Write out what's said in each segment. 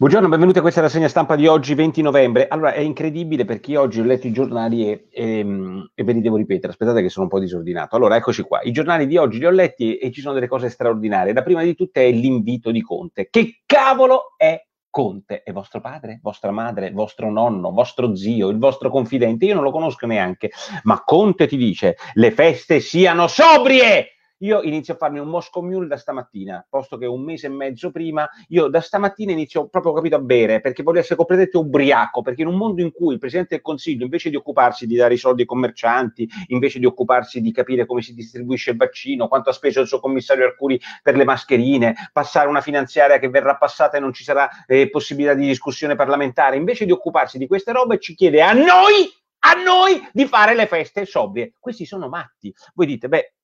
Buongiorno, benvenuti a questa rassegna stampa di oggi, 20 novembre. Allora, è incredibile perché oggi ho letto i giornali e, e, ehm, e ve li devo ripetere. Aspettate che sono un po' disordinato. Allora, eccoci qua. I giornali di oggi li ho letti e, e ci sono delle cose straordinarie. La prima di tutte è l'invito di Conte. Che cavolo è Conte? È vostro padre, vostra madre, vostro nonno, vostro zio, il vostro confidente? Io non lo conosco neanche, ma Conte ti dice le feste siano sobrie! Io inizio a farmi un Moscow Mule da stamattina, posto che un mese e mezzo prima, io da stamattina inizio proprio capito a bere, perché voglio essere completamente ubriaco, perché in un mondo in cui il Presidente del Consiglio, invece di occuparsi di dare i soldi ai commercianti, invece di occuparsi di capire come si distribuisce il vaccino, quanto ha speso il suo commissario Arcuri per le mascherine, passare una finanziaria che verrà passata e non ci sarà eh, possibilità di discussione parlamentare, invece di occuparsi di queste robe ci chiede a noi a noi di fare le feste sobrie. Questi sono matti. Voi dite, beh,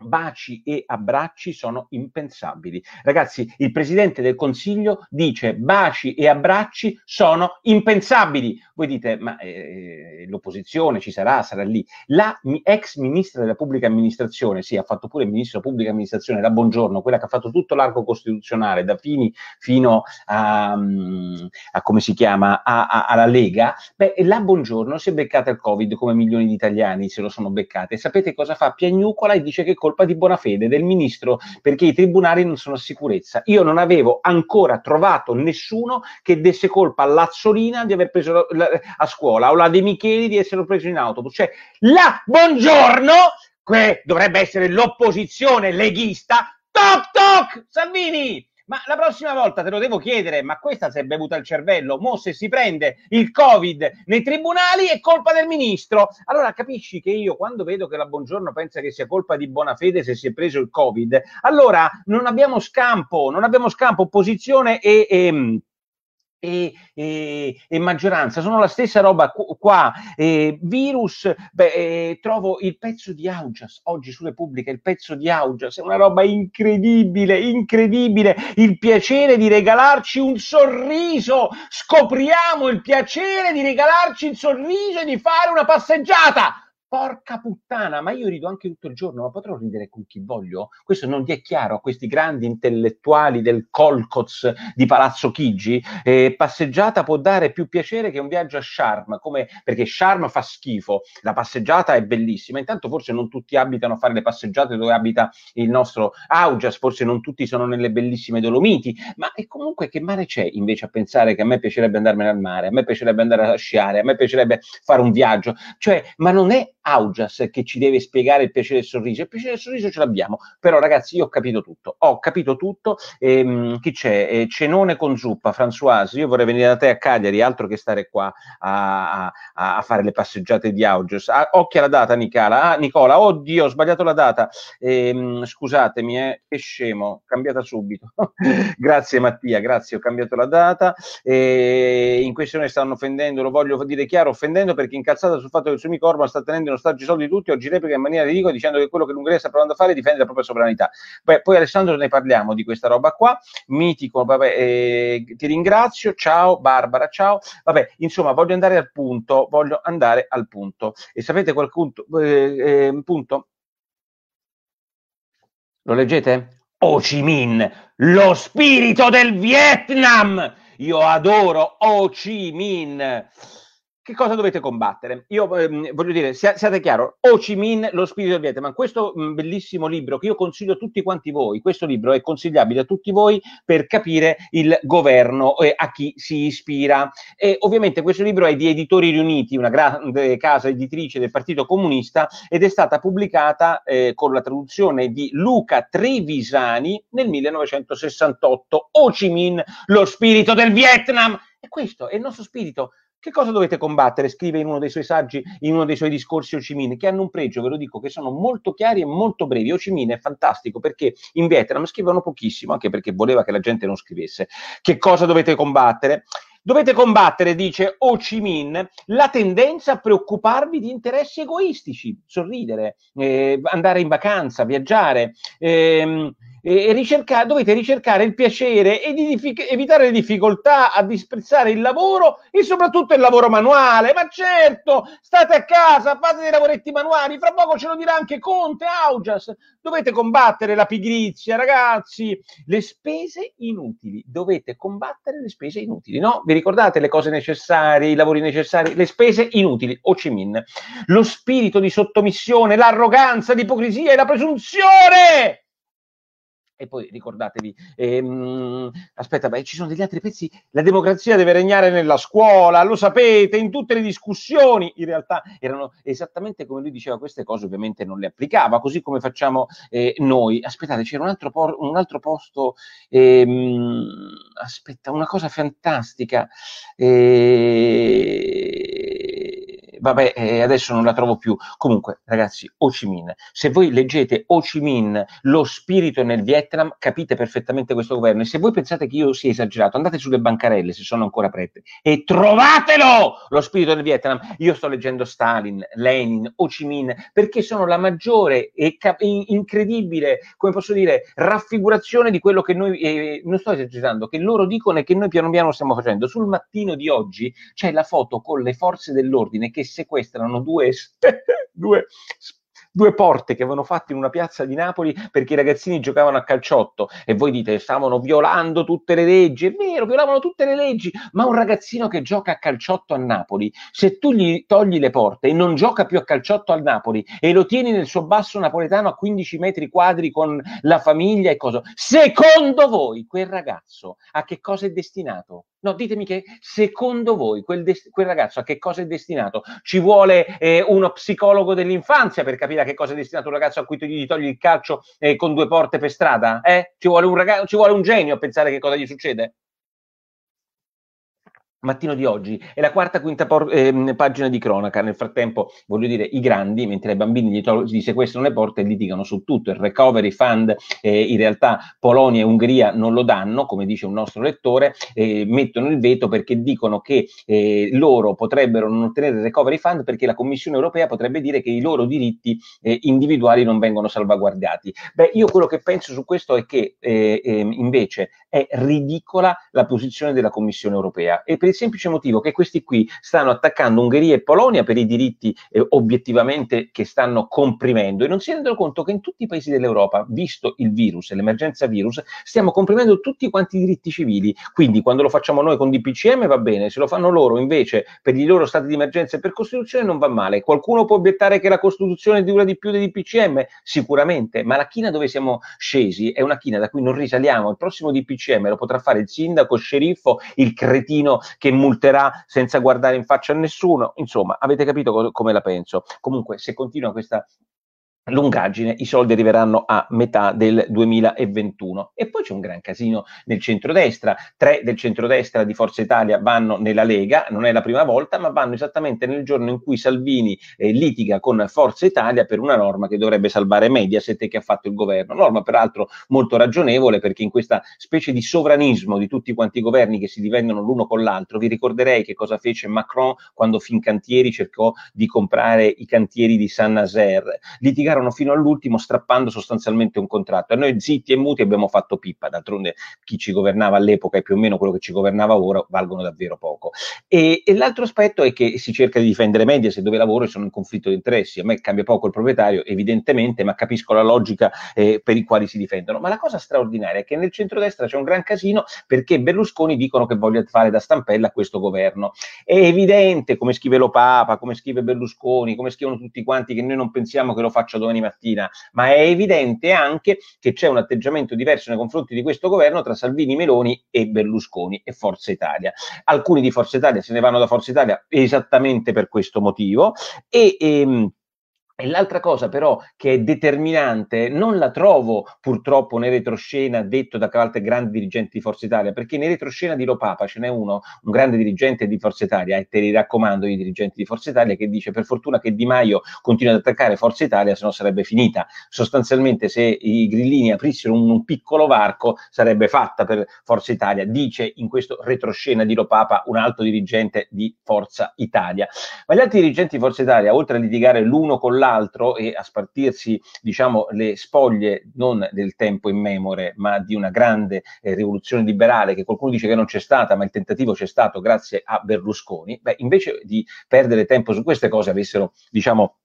baci e abbracci sono impensabili. Ragazzi, il Presidente del Consiglio dice baci e abbracci sono impensabili. Voi dite, ma eh, l'opposizione ci sarà, sarà lì. La ex ministra della pubblica amministrazione, sì, ha fatto pure il ministro della pubblica amministrazione, la Buongiorno, quella che ha fatto tutto l'arco costituzionale, da Fini fino a, mm, a come si chiama, a, a, alla Lega, beh, la Buongiorno si è beccata il Covid come milioni di italiani se lo sono beccate. Sapete cosa fa? Piagnucola e dice che col colpa di buona fede del ministro perché i tribunali non sono a sicurezza. Io non avevo ancora trovato nessuno che desse colpa all'Azzolina di aver preso la, a scuola o la De Micheli di esserlo preso in autobus. Cioè, la buongiorno, che dovrebbe essere l'opposizione leghista, toc toc, Salvini, ma la prossima volta te lo devo chiedere, ma questa si è bevuta il cervello, mo se si prende il Covid nei tribunali è colpa del ministro. Allora capisci che io quando vedo che la Buongiorno pensa che sia colpa di buona fede se si è preso il Covid, allora non abbiamo scampo, non abbiamo scampo, opposizione e, e e, e, e, maggioranza sono la stessa roba qua. Eh, virus, beh, eh, trovo il pezzo di Augias oggi su Repubblica. Il pezzo di Augias è una roba incredibile, incredibile. Il piacere di regalarci un sorriso. Scopriamo il piacere di regalarci il sorriso e di fare una passeggiata porca puttana, ma io rido anche tutto il giorno, ma potrò ridere con chi voglio? Questo non ti è chiaro a questi grandi intellettuali del Colcoz di Palazzo Chigi? Eh, passeggiata può dare più piacere che un viaggio a Sharm, come, perché Sharm fa schifo, la passeggiata è bellissima, intanto forse non tutti abitano a fare le passeggiate dove abita il nostro Augias, forse non tutti sono nelle bellissime Dolomiti, ma e comunque che mare c'è invece a pensare che a me piacerebbe andarmene al mare, a me piacerebbe andare a sciare, a me piacerebbe fare un viaggio, cioè, ma non è Augias che ci deve spiegare il piacere del sorriso. Il piacere del sorriso ce l'abbiamo, però ragazzi io ho capito tutto, ho capito tutto. Ehm, chi c'è? Eh, cenone con zuppa, Françoise, io vorrei venire da te a Cagliari, altro che stare qua a, a, a fare le passeggiate di Augias. Ah, occhio alla data Nicola, ah, Nicola, oddio ho sbagliato la data, ehm, scusatemi, eh, che scemo, cambiata subito. grazie Mattia, grazie, ho cambiato la data. E in questione stanno offendendo, lo voglio dire chiaro, offendendo perché incazzata sul fatto che il suo amico Orban sta tenendo in ostaggio i soldi di tutti, oggi replica in maniera ridicola dicendo che quello che l'Ungheria sta provando a fare è difendere la propria sovranità. Beh, poi Alessandro ne parliamo di questa roba qua, mitico, vabbè, eh, ti ringrazio, ciao Barbara, ciao. Vabbè, insomma, voglio andare al punto, voglio andare al punto. E sapete qual punto? Eh, eh, punto? Lo leggete? Ho Chi Minh, lo spirito del Vietnam! Io adoro Ho Chi Minh che cosa dovete combattere? Io ehm, voglio dire, sia, siate chiaro, Ho Chi Minh, lo spirito del Vietnam, questo mh, bellissimo libro che io consiglio a tutti quanti voi, questo libro è consigliabile a tutti voi per capire il governo e a chi si ispira. E ovviamente questo libro è di Editori Riuniti, una grande casa editrice del Partito Comunista ed è stata pubblicata eh, con la traduzione di Luca Trevisani nel 1968. Ho Chi Minh, lo spirito del Vietnam. E questo è il nostro spirito che cosa dovete combattere? Scrive in uno dei suoi saggi, in uno dei suoi discorsi Ho Chi Minh, che hanno un pregio, ve lo dico, che sono molto chiari e molto brevi. Ho Chi Minh è fantastico perché in Vietnam scrivono pochissimo, anche perché voleva che la gente non scrivesse. Che cosa dovete combattere? Dovete combattere, dice Ho Chi Minh, la tendenza a preoccuparvi di interessi egoistici, sorridere, eh, andare in vacanza, viaggiare. Ehm, e ricercare, dovete ricercare il piacere e di evitare le difficoltà a disprezzare il lavoro e soprattutto il lavoro manuale. Ma certo, state a casa, fate dei lavoretti manuali, fra poco ce lo dirà anche Conte, Augias. Dovete combattere la pigrizia, ragazzi, le spese inutili. Dovete combattere le spese inutili, no? Vi ricordate le cose necessarie, i lavori necessari, le spese inutili, Ho Chi Minh. Lo spirito di sottomissione, l'arroganza, l'ipocrisia e la presunzione e poi ricordatevi, ehm, aspetta, beh, ci sono degli altri pezzi, la democrazia deve regnare nella scuola, lo sapete, in tutte le discussioni, in realtà erano esattamente come lui diceva queste cose, ovviamente non le applicava, così come facciamo eh, noi. Aspettate, c'era un altro, por- un altro posto, ehm, aspetta, una cosa fantastica. Eh, vabbè, eh, adesso non la trovo più. Comunque, ragazzi, Ho Chi Minh, se voi leggete Ho Chi Minh, lo spirito nel Vietnam, capite perfettamente questo governo. E se voi pensate che io sia esagerato, andate sulle bancarelle, se sono ancora prete, e trovatelo lo spirito nel Vietnam. Io sto leggendo Stalin, Lenin, Ho Chi Minh, perché sono la maggiore e cap- incredibile, come posso dire, raffigurazione di quello che noi, eh, non sto esagerando, che loro dicono e che noi piano piano stiamo facendo. Sul mattino di oggi c'è la foto con le forze dell'ordine che sequestrano due, due due porte che avevano fatto in una piazza di Napoli perché i ragazzini giocavano a calciotto. E voi dite stavano violando tutte le leggi, è vero, violavano tutte le leggi, ma un ragazzino che gioca a calciotto a Napoli, se tu gli togli le porte e non gioca più a calciotto al Napoli e lo tieni nel suo basso napoletano a 15 metri quadri con la famiglia e cosa, secondo voi quel ragazzo a che cosa è destinato? No, ditemi che secondo voi quel, dest- quel, ragazzo a che cosa è destinato? Ci vuole eh, uno psicologo dell'infanzia per capire a che cosa è destinato un ragazzo a cui tu gli togli il calcio eh, con due porte per strada? Eh? Ci, vuole ragazzo, ci vuole un genio a pensare che cosa gli succede? Mattino di oggi è la quarta quinta por- eh, pagina di cronaca. Nel frattempo, voglio dire, i grandi, mentre i bambini gli, to- gli sequestrano le porte, litigano su tutto. Il recovery fund, eh, in realtà Polonia e Ungheria non lo danno, come dice un nostro lettore, eh, mettono il veto perché dicono che eh, loro potrebbero non ottenere il recovery fund perché la Commissione europea potrebbe dire che i loro diritti eh, individuali non vengono salvaguardati. Beh, io quello che penso su questo è che eh, ehm, invece è ridicola la posizione della Commissione europea. E per il semplice motivo che questi qui stanno attaccando Ungheria e Polonia per i diritti eh, obiettivamente che stanno comprimendo e non si rendono conto che in tutti i paesi dell'Europa, visto il virus l'emergenza virus, stiamo comprimendo tutti quanti i diritti civili. Quindi quando lo facciamo noi con DPCM va bene, se lo fanno loro invece per i loro stati di emergenza e per Costituzione non va male. Qualcuno può obiettare che la Costituzione dura di più dei DPCM? Sicuramente, ma la china dove siamo scesi è una china da cui non risaliamo. Il prossimo DPCM lo potrà fare il sindaco, il sceriffo, il cretino che multerà senza guardare in faccia a nessuno. Insomma, avete capito co- come la penso. Comunque, se continua questa lungaggine, i soldi arriveranno a metà del 2021. E poi c'è un gran casino nel centrodestra, tre del centrodestra di Forza Italia vanno nella Lega, non è la prima volta, ma vanno esattamente nel giorno in cui Salvini eh, litiga con Forza Italia per una norma che dovrebbe salvare Mediaset che ha fatto il governo. Norma peraltro molto ragionevole perché in questa specie di sovranismo di tutti quanti i governi che si divendono l'uno con l'altro, vi ricorderei che cosa fece Macron quando Fincantieri cercò di comprare i cantieri di Saint-Nazaire. Litigarono litigarono fino all'ultimo strappando sostanzialmente un contratto. E noi zitti e muti abbiamo fatto pippa, d'altronde chi ci governava all'epoca e più o meno quello che ci governava ora valgono davvero poco. E, e l'altro aspetto è che si cerca di difendere Mediaset dove lavoro sono in conflitto di interessi. A me cambia poco il proprietario, evidentemente, ma capisco la logica eh, per i quali si difendono. Ma la cosa straordinaria è che nel centrodestra c'è un gran casino perché Berlusconi dicono che voglia fare da stampella questo governo. È evidente, come scrive lo Papa, come scrive Berlusconi, come scrivono tutti quanti, che noi non pensiamo che lo faccia domani mattina, ma è evidente anche che c'è un atteggiamento diverso nei confronti di questo governo tra Salvini, Meloni e Berlusconi e Forza Italia. Alcuni di Forza Italia se ne vanno da Forza Italia esattamente per questo motivo e ehm, e l'altra cosa però che è determinante, non la trovo purtroppo nel retroscena detto da altri grandi dirigenti di Forza Italia, perché nel retroscena di Lopapa ce n'è uno, un grande dirigente di Forza Italia, e te li raccomando i dirigenti di Forza Italia, che dice per fortuna che Di Maio continua ad attaccare Forza Italia, se no sarebbe finita. Sostanzialmente se i grillini aprissero un, un piccolo varco sarebbe fatta per Forza Italia, dice in questo retroscena di Lopapa un alto dirigente di Forza Italia. Ma gli altri dirigenti di Forza Italia, oltre a litigare l'uno con l'altro, dall'altro e a spartirsi, diciamo, le spoglie non del tempo immemore, ma di una grande eh, rivoluzione liberale che qualcuno dice che non c'è stata, ma il tentativo c'è stato grazie a Berlusconi, beh, invece di perdere tempo su queste cose avessero, diciamo,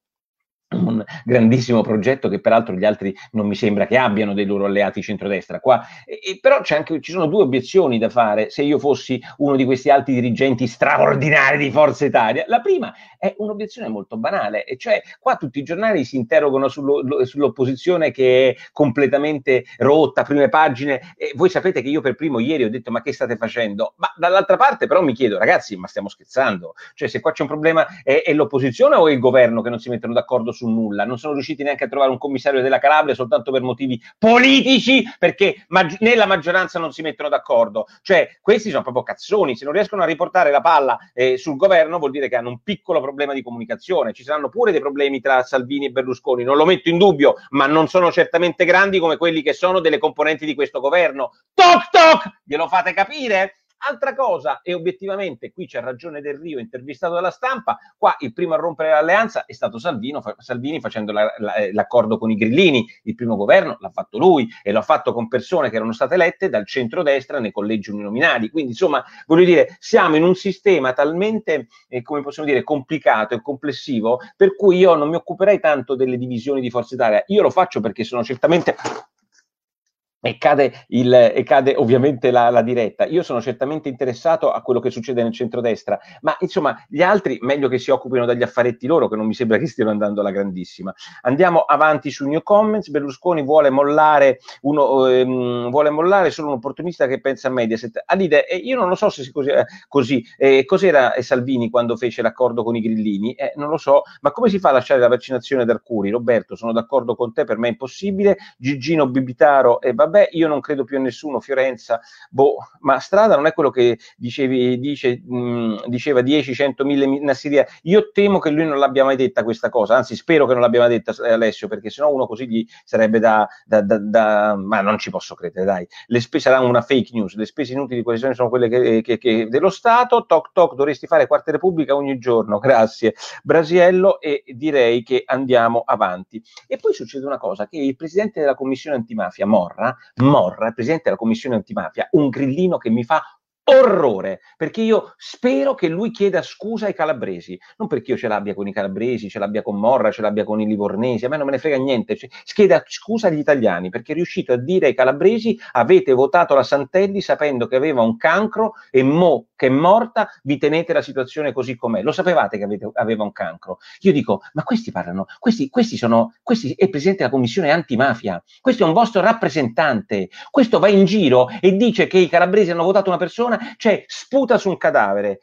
un grandissimo progetto che peraltro gli altri non mi sembra che abbiano dei loro alleati centrodestra qua. E, e però anche, ci sono due obiezioni da fare se io fossi uno di questi alti dirigenti straordinari di Forza Italia. La prima è un'obiezione molto banale, e cioè qua tutti i giornali si interrogano sullo, sull'opposizione che è completamente rotta, prime pagine, e voi sapete che io per primo ieri ho detto ma che state facendo? Ma dall'altra parte però mi chiedo ragazzi ma stiamo scherzando? Cioè se qua c'è un problema è, è l'opposizione o è il governo che non si mettono d'accordo su nulla, non sono riusciti neanche a trovare un commissario della Calabria soltanto per motivi politici, perché mag- nella maggioranza non si mettono d'accordo. Cioè, questi sono proprio cazzoni, se non riescono a riportare la palla eh, sul governo vuol dire che hanno un piccolo problema di comunicazione. Ci saranno pure dei problemi tra Salvini e Berlusconi, non lo metto in dubbio, ma non sono certamente grandi come quelli che sono delle componenti di questo governo. Toc toc! Glielo fate capire? Altra cosa, e obiettivamente qui c'è ragione Del Rio intervistato dalla stampa, qua il primo a rompere l'alleanza è stato Salvino, Salvini facendo la, la, eh, l'accordo con i grillini, il primo governo l'ha fatto lui e l'ha fatto con persone che erano state elette dal centrodestra nei collegi uninominali, quindi insomma voglio dire siamo in un sistema talmente, eh, come possiamo dire, complicato e complessivo per cui io non mi occuperei tanto delle divisioni di Forza Italia, io lo faccio perché sono certamente e cade, il, e cade ovviamente la, la, diretta. Io sono certamente interessato a quello che succede nel centrodestra, ma insomma gli altri meglio che si occupino degli affaretti loro, che non mi sembra che stiano andando alla grandissima. Andiamo avanti su New Comments. Berlusconi vuole mollare, uno, ehm, vuole mollare solo un opportunista che pensa a Mediaset. Alide, eh, io non lo so se così. Eh, così. Eh, cos'era Salvini quando fece l'accordo con i grillini? Eh, non lo so, ma come si fa a lasciare la vaccinazione da Arcuri? Roberto, sono d'accordo con te, per me è impossibile. Gigino Bibitaro, e eh, vabbè vabbè, io non credo più a nessuno, Fiorenza, boh, ma Strada non è quello che dicevi, dice, mh, diceva 10, 100 mila in Assiria. Io temo che lui non l'abbia mai detta questa cosa, anzi spero che non l'abbia mai detta Alessio, perché sennò uno così gli sarebbe da, da, da, da ma non ci posso credere, dai. Le spese saranno una fake news, le spese inutili di coesione sono quelle che, che, che dello Stato, toc toc, dovresti fare Quarta Repubblica ogni giorno, grazie. Brasiello e direi che andiamo avanti. E poi succede una cosa, che il presidente della commissione antimafia, Morra, Morra, presidente della commissione antimafia, un grillino che mi fa orrore, perché io spero che lui chieda scusa ai calabresi, non perché io ce l'abbia con i calabresi, ce l'abbia con Morra, ce l'abbia con i livornesi, a me non me ne frega niente, cioè, chieda scusa agli italiani, perché è riuscito a dire ai calabresi avete votato la Santelli sapendo che aveva un cancro e mo che è morta vi tenete la situazione così com'è, lo sapevate che avete, aveva un cancro. Io dico, ma questi parlano, questi, questi sono, questi è presidente della commissione antimafia, questo è un vostro rappresentante, questo va in giro e dice che i calabresi hanno votato una persona cioè sputa su un cadavere,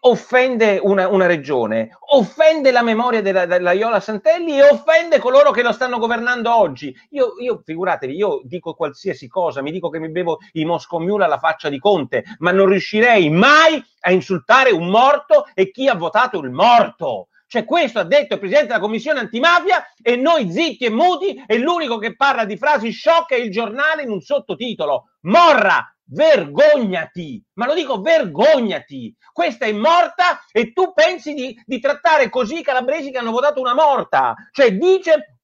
offende una, una, regione, offende la memoria della, della, Iola Santelli e offende coloro che lo stanno governando oggi. Io, io, figuratevi, io dico qualsiasi cosa, mi dico che mi bevo i Moscow Mule alla faccia di Conte, ma non riuscirei mai a insultare un morto e chi ha votato il morto. Cioè questo ha detto il presidente della commissione antimafia e noi zitti e muti e l'unico che parla di frasi shock è il giornale in un sottotitolo. Morra, vergognati, ma lo dico vergognati, questa è morta e tu pensi di, di trattare così i calabresi che hanno votato una morta, cioè dice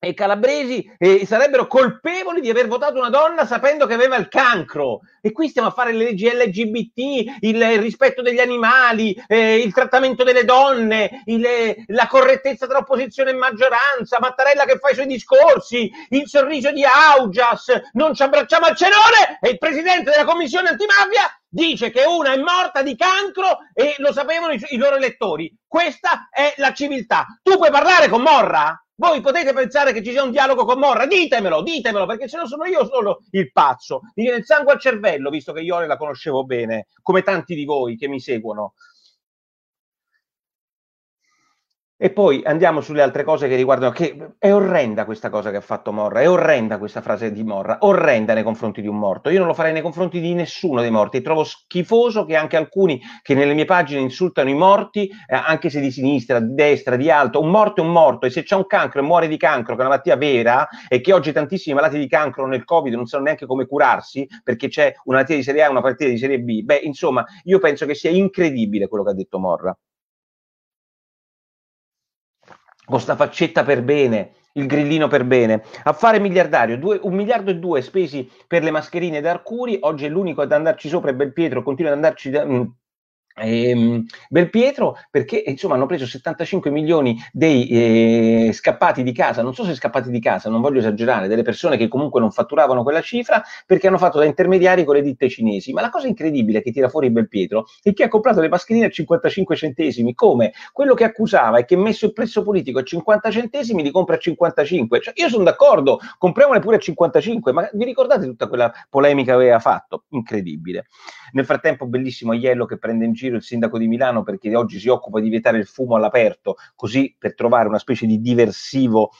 e calabresi eh, sarebbero colpevoli di aver votato una donna sapendo che aveva il cancro. E qui stiamo a fare le leggi LGBT, il, il rispetto degli animali, eh, il trattamento delle donne, il, la correttezza tra opposizione e maggioranza, Mattarella che fa i suoi discorsi, il sorriso di Augias, non ci abbracciamo al cenone e il presidente della commissione antimafia dice che una è morta di cancro e lo sapevano i, i loro elettori. Questa è la civiltà. Tu puoi parlare con Morra? Voi potete pensare che ci sia un dialogo con Morra? Ditemelo, ditemelo, perché se no sono io solo il pazzo. Mi viene il sangue al cervello, visto che io la conoscevo bene, come tanti di voi che mi seguono. E poi andiamo sulle altre cose che riguardano, che è orrenda questa cosa che ha fatto Morra, è orrenda questa frase di Morra, orrenda nei confronti di un morto. Io non lo farei nei confronti di nessuno dei morti. Trovo schifoso che anche alcuni che nelle mie pagine insultano i morti, eh, anche se di sinistra, di destra, di alto, un morto è un morto e se c'è un cancro e muore di cancro, che è una malattia vera e che oggi tantissimi malati di cancro nel Covid non sanno neanche come curarsi perché c'è una malattia di serie A e una malattia di serie B. Beh, insomma, io penso che sia incredibile quello che ha detto Morra. Con sta faccetta per bene, il grillino per bene, affare miliardario, due, un miliardo e due spesi per le mascherine da Arcuri, oggi è l'unico ad andarci sopra, è Belpietro, continua ad andarci da, mh, eh, Belpietro perché insomma hanno preso 75 milioni dei eh, scappati di casa, non so se scappati di casa, non voglio esagerare, delle persone che comunque non fatturavano quella cifra perché hanno fatto da intermediari con le ditte cinesi. Ma la cosa incredibile che tira fuori Belpietro è che ha comprato le mascherine a 55 centesimi, come quello che accusava e che messo il prezzo politico a 50 centesimi li compra a 55. Cioè, io sono d'accordo, compriamole pure a 55, ma vi ricordate tutta quella polemica che aveva fatto? Incredibile. Nel frattempo, bellissimo Aiello che prende in giro il sindaco di Milano perché oggi si occupa di vietare il fumo all'aperto, così per trovare una specie di diversivo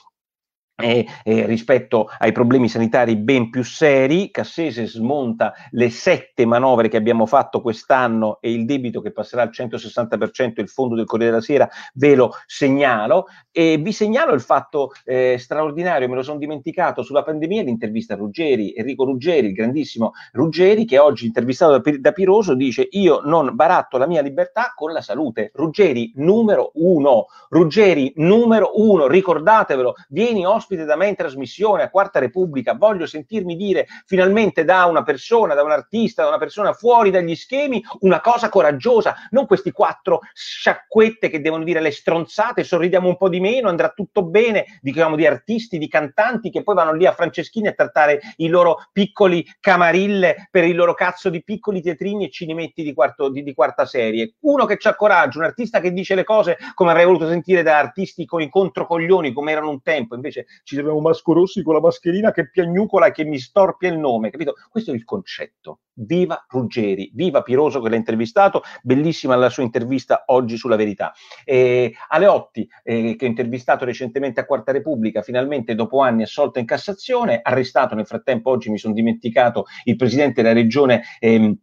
e, e, rispetto ai problemi sanitari ben più seri, Cassese smonta le sette manovre che abbiamo fatto quest'anno e il debito che passerà al 160% il fondo del Corriere della Sera, ve lo segnalo. E vi segnalo il fatto eh, straordinario, me lo sono dimenticato, sulla pandemia l'intervista a Ruggeri, Enrico Ruggeri, il grandissimo Ruggeri che oggi intervistato da, da Piroso dice io non baratto la mia libertà con la salute, Ruggeri numero uno, Ruggeri numero uno, ricordatevelo, vieni ospite ospite da me in trasmissione a Quarta Repubblica, voglio sentirmi dire finalmente da una persona, da un artista, da una persona fuori dagli schemi, una cosa coraggiosa, non questi quattro sciacquette che devono dire le stronzate, sorridiamo un po' di meno, andrà tutto bene, diciamo di artisti, di cantanti che poi vanno lì a Franceschini a trattare i loro piccoli camarille per il loro cazzo di piccoli teatrini e cinemetti di, quarto, di, di quarta serie. Uno che ha coraggio, un artista che dice le cose come avrei voluto sentire da artisti con i controcoglioni come erano un tempo, invece ci troviamo Masco Rossi con la mascherina che piagnucola e che mi storpia il nome, capito? Questo è il concetto. Viva Ruggeri, viva Piroso che l'ha intervistato, bellissima la sua intervista oggi sulla verità. Eh, Aleotti, eh, che ho intervistato recentemente a Quarta Repubblica, finalmente dopo anni assolto in Cassazione, arrestato nel frattempo, oggi mi sono dimenticato, il presidente della regione. Ehm,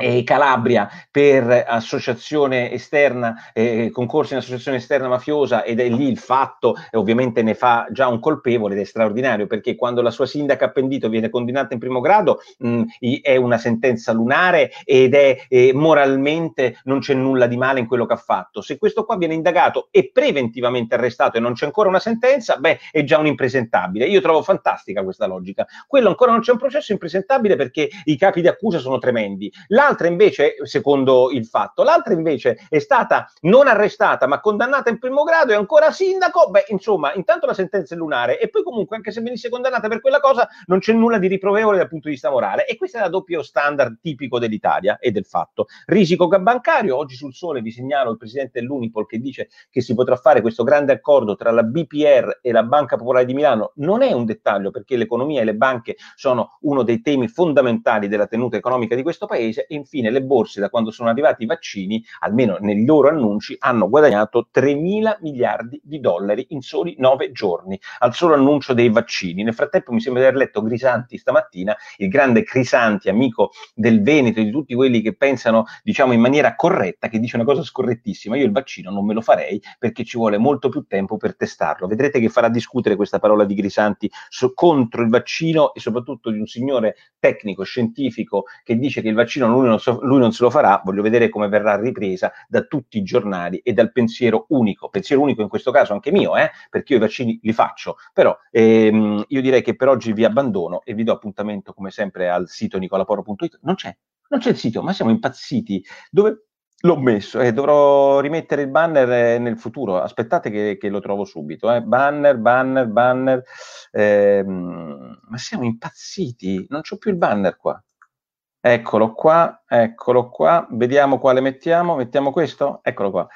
e Calabria per associazione esterna, eh, concorso in associazione esterna mafiosa ed è lì il fatto, e ovviamente ne fa già un colpevole ed è straordinario perché quando la sua sindaca appendito viene condannata in primo grado mh, è una sentenza lunare ed è eh, moralmente non c'è nulla di male in quello che ha fatto. Se questo qua viene indagato e preventivamente arrestato e non c'è ancora una sentenza, beh, è già un impresentabile. Io trovo fantastica questa logica. Quello ancora non c'è un processo impresentabile perché i capi di accusa sono tremendi. La l'altra invece, secondo il fatto, l'altra invece è stata non arrestata ma condannata in primo grado e ancora sindaco, beh insomma intanto la sentenza è lunare e poi comunque anche se venisse condannata per quella cosa non c'è nulla di riprovevole dal punto di vista morale. E questo è il doppio standard tipico dell'Italia e del fatto. Risico bancario, oggi sul sole vi segnalo il presidente dell'Unipol che dice che si potrà fare questo grande accordo tra la BPR e la Banca Popolare di Milano, non è un dettaglio perché l'economia e le banche sono uno dei temi fondamentali della tenuta economica di questo paese e infine le borse da quando sono arrivati i vaccini, almeno nei loro annunci, hanno guadagnato 3 mila miliardi di dollari in soli nove giorni, al solo annuncio dei vaccini. Nel frattempo mi sembra di aver letto Grisanti stamattina, il grande Crisanti, amico del Veneto e di tutti quelli che pensano, diciamo, in maniera corretta, che dice una cosa scorrettissima, io il vaccino non me lo farei perché ci vuole molto più tempo per testarlo. Vedrete che farà discutere questa parola di Grisanti so, contro il vaccino e soprattutto di un signore tecnico, scientifico, che dice che il vaccino non non so, lui non se lo farà, voglio vedere come verrà ripresa da tutti i giornali e dal pensiero unico, pensiero unico in questo caso anche mio, eh, perché io i vaccini li faccio, però ehm, io direi che per oggi vi abbandono e vi do appuntamento come sempre al sito nicolaporo.it, non c'è, non c'è il sito, ma siamo impazziti, dove L'ho messo, eh, dovrò rimettere il banner eh, nel futuro. Aspettate che, che lo trovo subito. Eh. Banner, banner, banner. Ehm, ma siamo impazziti, non c'ho più il banner qua. Eccolo qua, eccolo qua. Vediamo quale mettiamo. Mettiamo questo? Eccolo qua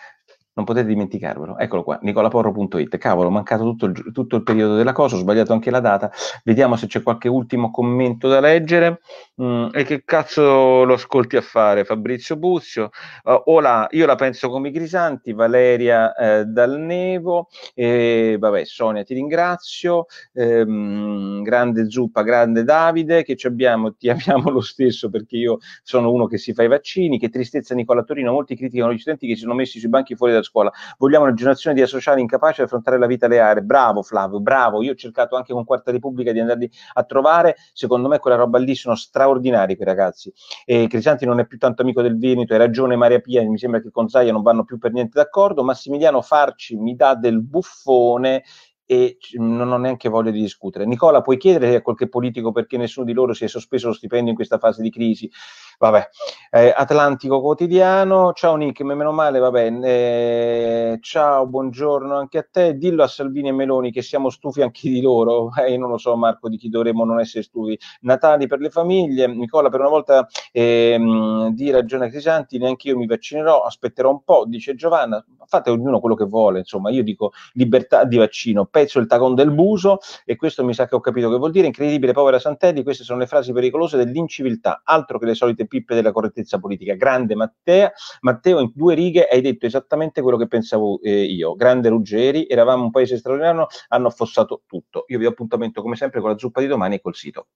non potete dimenticarvelo. Eccolo qua, nicolaporro.it. Cavolo, ho mancato tutto il, tutto il, periodo della cosa, ho sbagliato anche la data. Vediamo se c'è qualche ultimo commento da leggere. Mm, e che cazzo lo ascolti a fare, Fabrizio Buzio? Uh, Ola, io la penso come i Grisanti, Valeria eh, Dal Nevo, e, vabbè, Sonia, ti ringrazio. Ehm, grande Zuppa, grande Davide, che ci abbiamo, ti amiamo lo stesso perché io sono uno che si fa i vaccini. Che tristezza Nicola Torino, molti criticano gli studenti che si sono messi sui banchi fuori da a scuola. Vogliamo una generazione di associati incapaci di affrontare la vita reale. Bravo Flavio, bravo. Io ho cercato anche con Quarta Repubblica di andarli a trovare. Secondo me quella roba lì sono straordinari quei ragazzi. E Crisanti non è più tanto amico del Veneto, hai ragione Maria Pia, mi sembra che con Zaia non vanno più per niente d'accordo. Massimiliano Farci mi dà del buffone e non ho neanche voglia di discutere. Nicola, puoi chiedere a qualche politico perché nessuno di loro si è sospeso lo stipendio in questa fase di crisi? Vabbè, eh, Atlantico Quotidiano, ciao Nick, meno male, vabbè, eh, ciao, buongiorno anche a te, dillo a Salvini e Meloni che siamo stufi anche di loro, eh, non lo so Marco di chi dovremmo non essere stufi, Natali per le famiglie, Nicola per una volta ehm, di ragione Crisanti, neanche io mi vaccinerò, aspetterò un po', dice Giovanna, fate ognuno quello che vuole, insomma, io dico libertà di vaccino, pezzo il tagon del buso e questo mi sa che ho capito che vuol dire, incredibile, povera Santelli, queste sono le frasi pericolose dell'inciviltà, altro che le solite pippe della correttezza politica. Grande Mattea, Matteo, in due righe hai detto esattamente quello che pensavo eh, io. Grande Ruggeri, eravamo un paese straordinario, hanno affossato tutto. Io vi do appuntamento come sempre con la zuppa di domani e col sito.